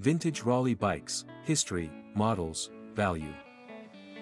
Vintage Raleigh Bikes, History, Models, Value.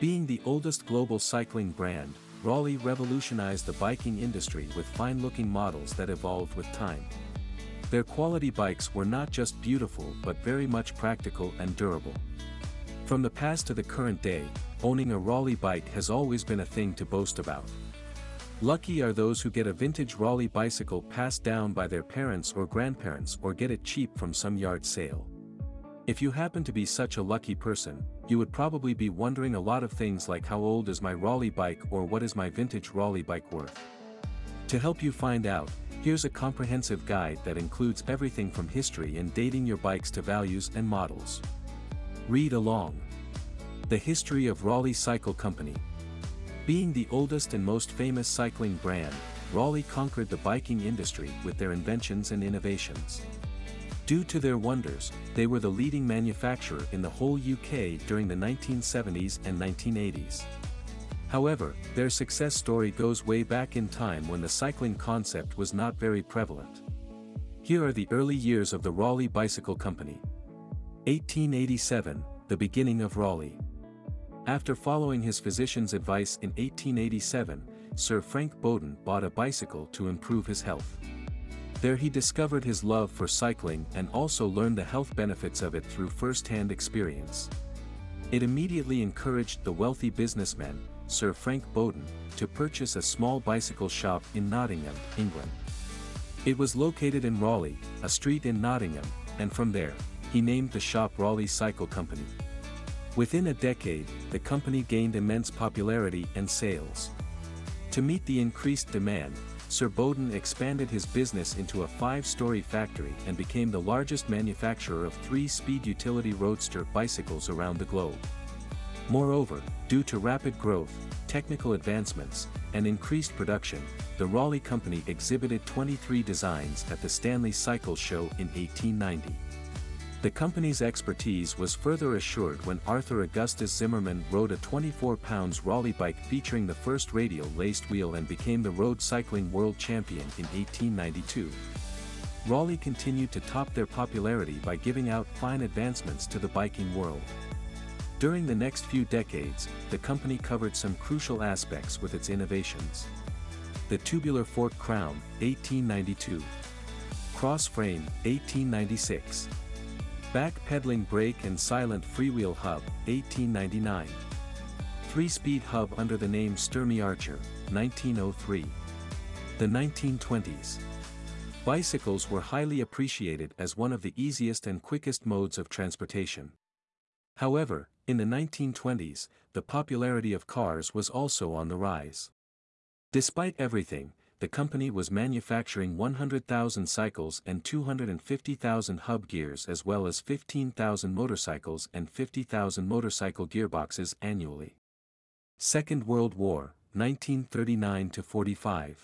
Being the oldest global cycling brand, Raleigh revolutionized the biking industry with fine-looking models that evolved with time. Their quality bikes were not just beautiful but very much practical and durable. From the past to the current day, owning a Raleigh bike has always been a thing to boast about. Lucky are those who get a vintage Raleigh bicycle passed down by their parents or grandparents or get it cheap from some yard sale. If you happen to be such a lucky person, you would probably be wondering a lot of things like how old is my Raleigh bike or what is my vintage Raleigh bike worth. To help you find out, here's a comprehensive guide that includes everything from history and dating your bikes to values and models. Read along. The History of Raleigh Cycle Company, being the oldest and most famous cycling brand, Raleigh conquered the biking industry with their inventions and innovations. Due to their wonders, they were the leading manufacturer in the whole UK during the 1970s and 1980s. However, their success story goes way back in time when the cycling concept was not very prevalent. Here are the early years of the Raleigh Bicycle Company. 1887, the beginning of Raleigh. After following his physician's advice in 1887, Sir Frank Bowden bought a bicycle to improve his health. There he discovered his love for cycling and also learned the health benefits of it through first-hand experience. It immediately encouraged the wealthy businessman, Sir Frank Bowden, to purchase a small bicycle shop in Nottingham, England. It was located in Raleigh, a street in Nottingham, and from there, he named the shop Raleigh Cycle Company. Within a decade, the company gained immense popularity and sales. To meet the increased demand, Sir Bowden expanded his business into a five-story factory and became the largest manufacturer of three-speed utility roadster bicycles around the globe. Moreover, due to rapid growth, technical advancements, and increased production, the Raleigh Company exhibited 23 designs at the Stanley Cycle Show in 1890. The company's expertise was further assured when Arthur Augustus Zimmerman rode a 24 pounds Raleigh bike featuring the first radial laced wheel and became the road cycling world champion in 1892. Raleigh continued to top their popularity by giving out fine advancements to the biking world. During the next few decades, the company covered some crucial aspects with its innovations. The tubular fork crown, 1892. Cross frame, 1896. Back-pedaling brake and silent freewheel hub, 1899. Three-speed hub under the name Sturmey Archer, 1903. The 1920s. Bicycles were highly appreciated as one of the easiest and quickest modes of transportation. However, in the 1920s, the popularity of cars was also on the rise. Despite everything, the company was manufacturing 100,000 cycles and 250,000 hub gears as well as 15,000 motorcycles and 50,000 motorcycle gearboxes annually. Second World War, 1939-45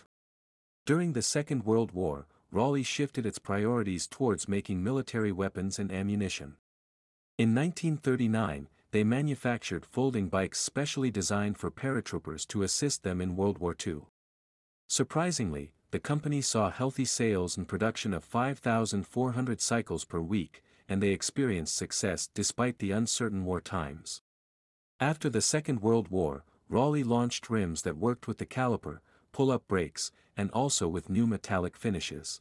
During the Second World War, Raleigh shifted its priorities towards making military weapons and ammunition. In 1939, they manufactured folding bikes specially designed for paratroopers to assist them in World War II. Surprisingly, the company saw healthy sales and production of 5,400 cycles per week, and they experienced success despite the uncertain war times. After the Second World War, Raleigh launched rims that worked with the caliper, pull-up brakes, and also with new metallic finishes.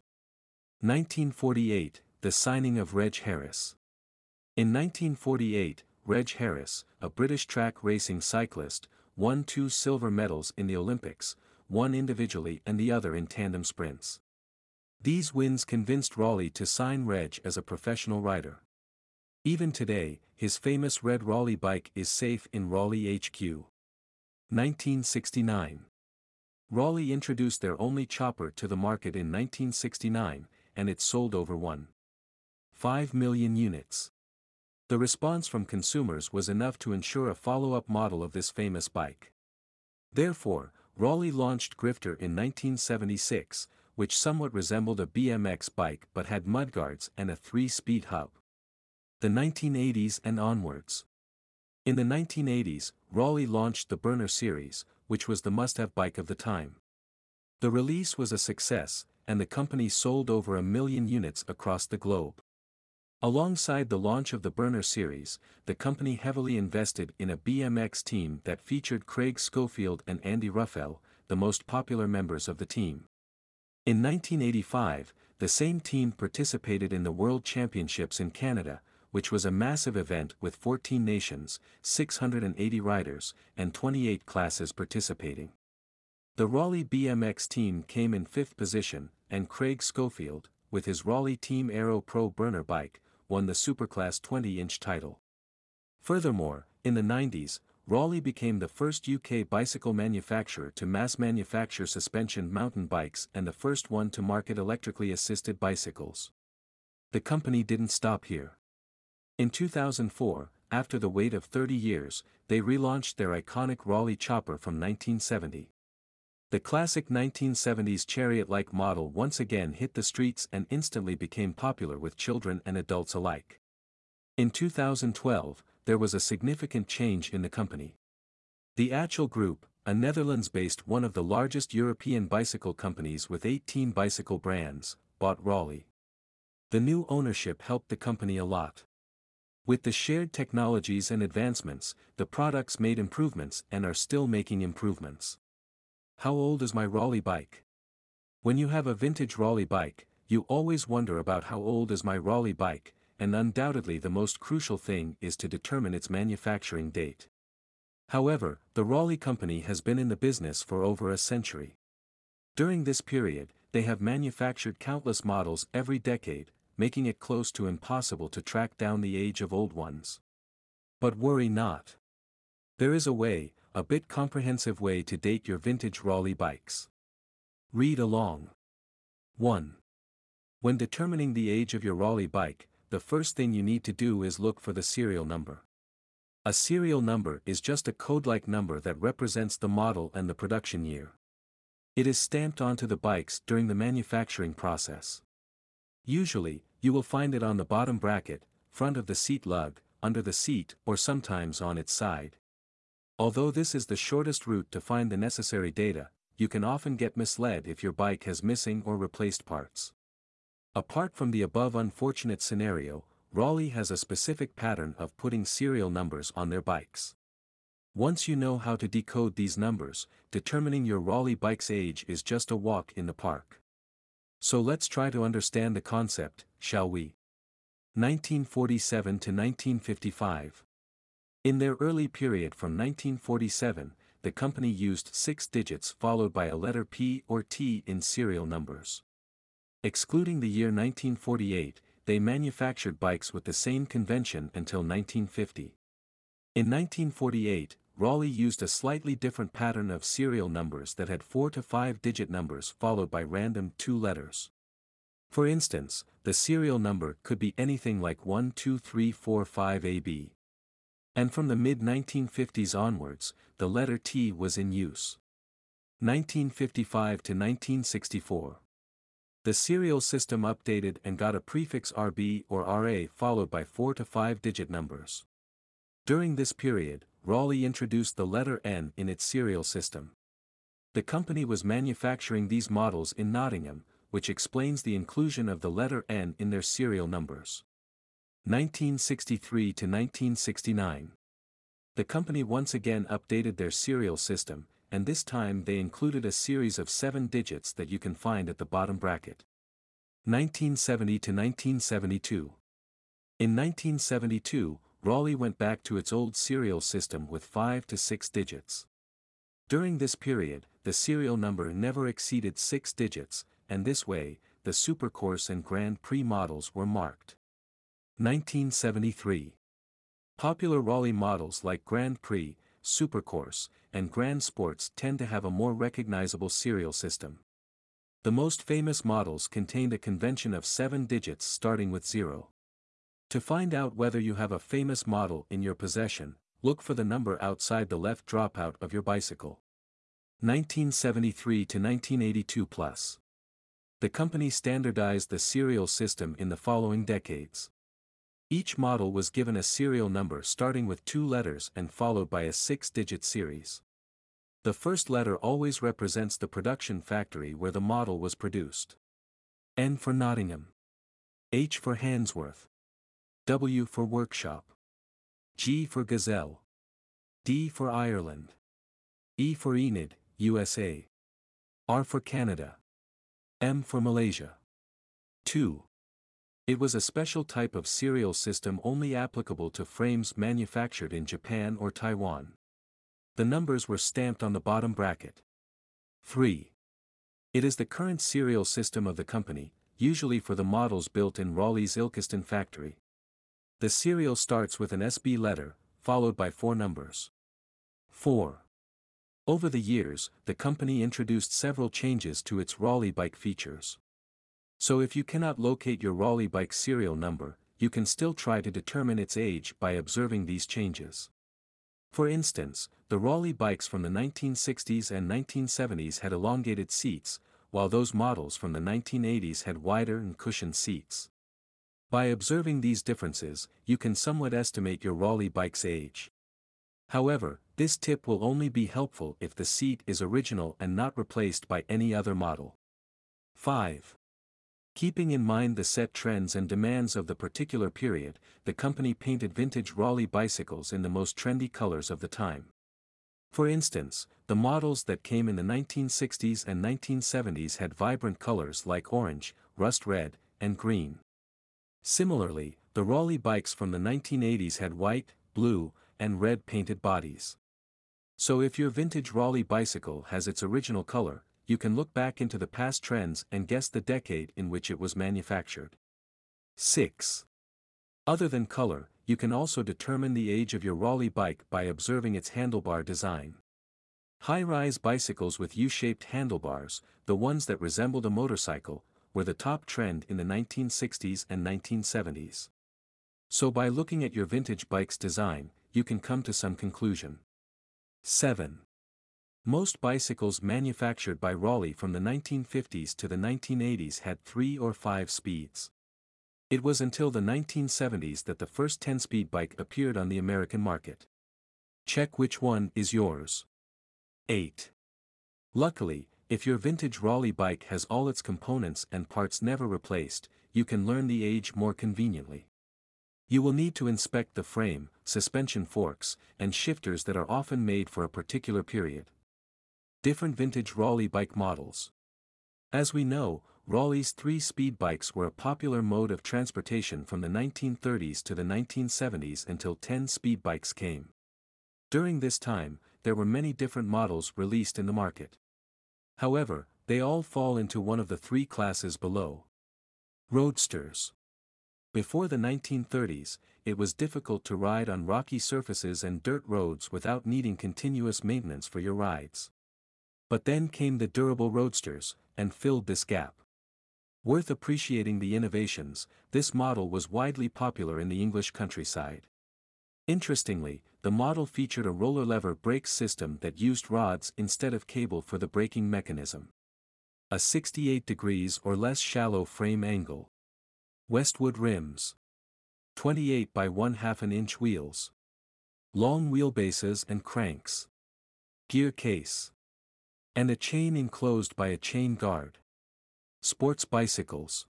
1948, the signing of Reg Harris. In 1948, Reg Harris, a British track racing cyclist, won two silver medals in the Olympics, one individually and the other in tandem sprints. These wins convinced Raleigh to sign Reg as a professional rider. Even today, his famous red Raleigh bike is safe in Raleigh HQ. 1969. Raleigh introduced their only chopper to the market in 1969, and it sold over 1.5 million units. The response from consumers was enough to ensure a follow-up model of this famous bike. Therefore, Raleigh launched Grifter in 1976, which somewhat resembled a BMX bike but had mudguards and a three-speed hub. The 1980s and onwards. In the 1980s, Raleigh launched the Burner series, which was the must-have bike of the time. The release was a success, and the company sold over a million units across the globe. Alongside the launch of the Burner series, the company heavily invested in a BMX team that featured Craig Schofield and Andy Ruffell, the most popular members of the team. In 1985, the same team participated in the World Championships in Canada, which was a massive event with 14 nations, 680 riders, and 28 classes participating. The Raleigh BMX team came in fifth position, and Craig Schofield, with his Raleigh Team Aero Pro burner bike, won the Superclass 20-inch title. Furthermore, in the 90s, Raleigh became the first UK bicycle manufacturer to mass manufacture suspension mountain bikes and the first one to market electrically assisted bicycles. The company didn't stop here. In 2004, after the wait of 30 years, they relaunched their iconic Raleigh chopper from 1970. The classic 1970s chariot-like model once again hit the streets and instantly became popular with children and adults alike. In 2012, there was a significant change in the company. The Accell Group, a Netherlands-based one of the largest European bicycle companies with 18 bicycle brands, bought Raleigh. The new ownership helped the company a lot. With the shared technologies and advancements, the products made improvements and are still making improvements. How old is my Raleigh bike? When you have a vintage Raleigh bike, you always wonder about how old is my Raleigh bike, and undoubtedly the most crucial thing is to determine its manufacturing date. However, the Raleigh company has been in the business for over a century. During this period, they have manufactured countless models every decade, making it close to impossible to track down the age of old ones. But worry not. There is a way, a bit comprehensive way to date your vintage Raleigh bikes. Read along. 1. When determining the age of your Raleigh bike, the first thing you need to do is look for the serial number. A serial number is just a code-like number that represents the model and the production year. It is stamped onto the bikes during the manufacturing process. Usually, you will find it on the bottom bracket, front of the seat lug, under the seat or sometimes on its side. Although this is the shortest route to find the necessary data, you can often get misled if your bike has missing or replaced parts. Apart from the above unfortunate scenario, Raleigh has a specific pattern of putting serial numbers on their bikes. Once you know how to decode these numbers, determining your Raleigh bike's age is just a walk in the park. So let's try to understand the concept, shall we? 1947 to 1955 in their early period from 1947, the company used six digits followed by a letter P or T in serial numbers. Excluding the year 1948, they manufactured bikes with the same convention until 1950. In 1948, Raleigh used a slightly different pattern of serial numbers that had four to five digit numbers followed by random two letters. For instance, the serial number could be anything like 1 2 3 4 5 AB. And from the mid-1950s onwards, the letter T was in use. 1955 to 1964. The serial system updated and got a prefix RB or RA followed by 4 to 5 digit numbers. During this period, Raleigh introduced the letter N in its serial system. The company was manufacturing these models in Nottingham, which explains the inclusion of the letter N in their serial numbers. 1963 to 1969. The company once again updated their serial system, and this time they included a series of seven digits that you can find at the bottom bracket. 1970 to 1972. In 1972, Raleigh went back to its old serial system with five to six digits. During this period, the serial number never exceeded six digits, and this way, the Supercourse and Grand Prix models were marked. 1973. Popular Raleigh models like Grand Prix, Supercourse, and Grand Sports tend to have a more recognizable serial system. The most famous models contained a convention of seven digits starting with zero. To find out whether you have a famous model in your possession, look for the number outside the left dropout of your bicycle. 1973 to 1982 plus. The company standardized the serial system in the following decades. Each model was given a serial number starting with two letters and followed by a six-digit series. The first letter always represents the production factory where the model was produced. N for Nottingham. H for Handsworth. W for Worksop. G for gazelle. D for Ireland. E for Enid, USA. R for Canada. M for Malaysia. 2. It was a special type of serial system only applicable to frames manufactured in Japan or Taiwan. The numbers were stamped on the bottom bracket. 3. It is the current serial system of the company, usually for the models built in Raleigh's Ilkeston factory. The serial starts with an SB letter, followed by four numbers. 4. Over the years, the company introduced several changes to its Raleigh bike features. So if you cannot locate your Raleigh bike serial number, you can still try to determine its age by observing these changes. For instance, the Raleigh bikes from the 1960s and 1970s had elongated seats, while those models from the 1980s had wider and cushioned seats. By observing these differences, you can somewhat estimate your Raleigh bike's age. However, this tip will only be helpful if the seat is original and not replaced by any other model. 5. Keeping in mind the set trends and demands of the particular period, the company painted vintage Raleigh bicycles in the most trendy colors of the time. For instance, the models that came in the 1960s and 1970s had vibrant colors like orange, rust red, and green. Similarly, the Raleigh bikes from the 1980s had white, blue, and red painted bodies. So if your vintage Raleigh bicycle has its original color, you can look back into the past trends and guess the decade in which it was manufactured. 6. Other than color, you can also determine the age of your Raleigh bike by observing its handlebar design. High-rise bicycles with U-shaped handlebars, the ones that resembled a motorcycle, were the top trend in the 1960s and 1970s. So by looking at your vintage bike's design, you can come to some conclusion. 7. Most bicycles manufactured by Raleigh from the 1950s to the 1980s had 3 or 5 speeds. It was until the 1970s that the first 10-speed bike appeared on the American market. Check which one is yours. 8. Luckily, if your vintage Raleigh bike has all its components and parts never replaced, you can learn the age more conveniently. You will need to inspect the frame, suspension forks, and shifters that are often made for a particular period different vintage Raleigh bike models. As we know, Raleigh's three-speed bikes were a popular mode of transportation from the 1930s to the 1970s until 10-speed bikes came. During this time, there were many different models released in the market. However, they all fall into one of the three classes below. Roadsters. Before the 1930s, it was difficult to ride on rocky surfaces and dirt roads without needing continuous maintenance for your rides. But then came the durable roadsters, and filled this gap. Worth appreciating the innovations, this model was widely popular in the English countryside. Interestingly, the model featured a roller lever brake system that used rods instead of cable for the braking mechanism. A 68 degrees or less shallow frame angle. Westwood rims. 28 by 1 half an inch wheels. Long wheelbases and cranks. Gear case. And a chain enclosed by a chain guard. Sports bicycles.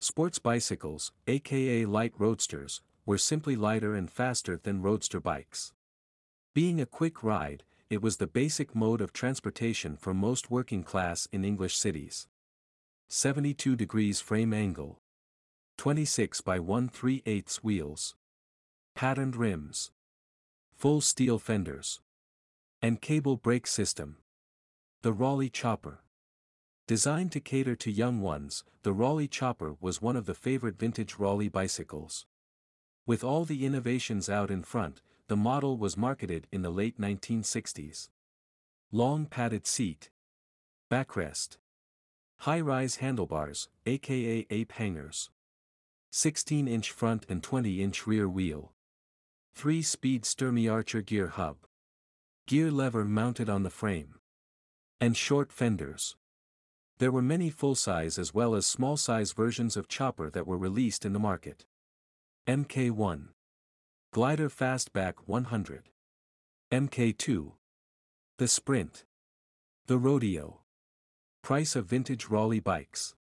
Sports bicycles, aka light roadsters, were simply lighter and faster than roadster bikes. Being a quick ride, it was the basic mode of transportation for most working class in English cities. 72 degrees frame angle. 26 by 1 3 8 wheels. Patterned rims. Full steel fenders. And cable brake system. The Raleigh Chopper. Designed to cater to young ones, the Raleigh Chopper was one of the favorite vintage Raleigh bicycles. With all the innovations out in front, the model was marketed in the late 1960s. Long padded seat. Backrest. High-rise handlebars, aka ape hangers. 16-inch front and 20-inch rear wheel. 3-speed Sturmey Archer gear hub. Gear lever mounted on the frame and short fenders. There were many full-size as well as small-size versions of Chopper that were released in the market. MK1 Glider Fastback 100 MK2 The Sprint The Rodeo Price of vintage Raleigh bikes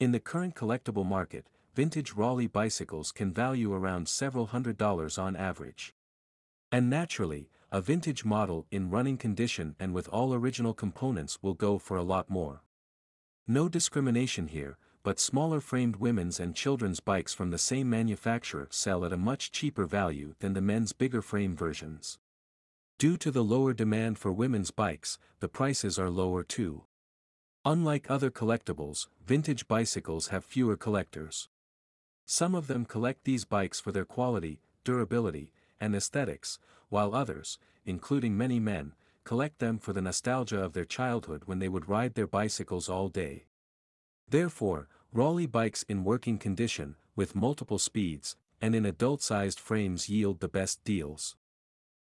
In the current collectible market, vintage Raleigh bicycles can value around several hundred dollars on average. And naturally, a vintage model in running condition and with all original components will go for a lot more. No discrimination here, but smaller framed women's and children's bikes from the same manufacturer sell at a much cheaper value than the men's bigger frame versions. Due to the lower demand for women's bikes, the prices are lower too. Unlike other collectibles, vintage bicycles have fewer collectors. Some of them collect these bikes for their quality, durability, and aesthetics, while others, including many men, collect them for the nostalgia of their childhood when they would ride their bicycles all day. Therefore, Raleigh bikes in working condition, with multiple speeds, and in adult-sized frames yield the best deals.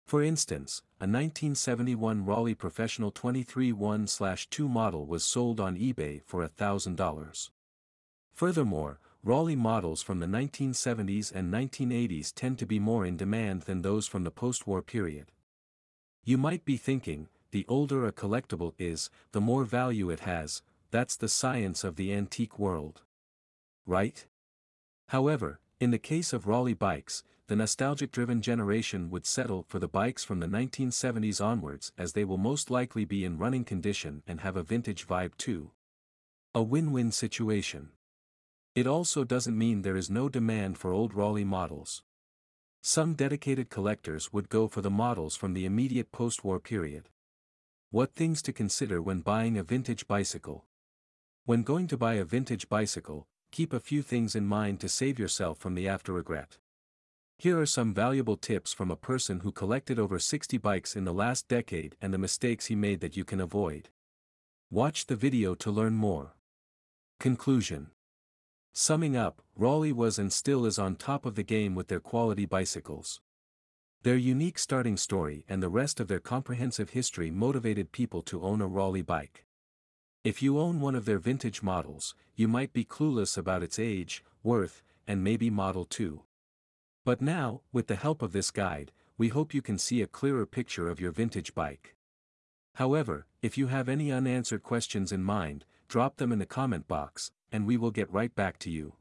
For instance, a 1971 Raleigh Professional 23 1-2 model was sold on eBay for $1,000. Furthermore, Raleigh models from the 1970s and 1980s tend to be more in demand than those from the post-war period. You might be thinking, the older a collectible is, the more value it has, that's the science of the antique world. Right? However, in the case of Raleigh bikes, the nostalgic-driven generation would settle for the bikes from the 1970s onwards as they will most likely be in running condition and have a vintage vibe too. A win-win situation. It also doesn't mean there is no demand for old Raleigh models. Some dedicated collectors would go for the models from the immediate post-war period. What things to consider when buying a vintage bicycle? When going to buy a vintage bicycle, keep a few things in mind to save yourself from the after-regret. Here are some valuable tips from a person who collected over 60 bikes in the last decade and the mistakes he made that you can avoid. Watch the video to learn more. Conclusion Summing up, Raleigh was and still is on top of the game with their quality bicycles. Their unique starting story and the rest of their comprehensive history motivated people to own a Raleigh bike. If you own one of their vintage models, you might be clueless about its age, worth, and maybe model too. But now, with the help of this guide, we hope you can see a clearer picture of your vintage bike. However, if you have any unanswered questions in mind, drop them in the comment box, and we will get right back to you.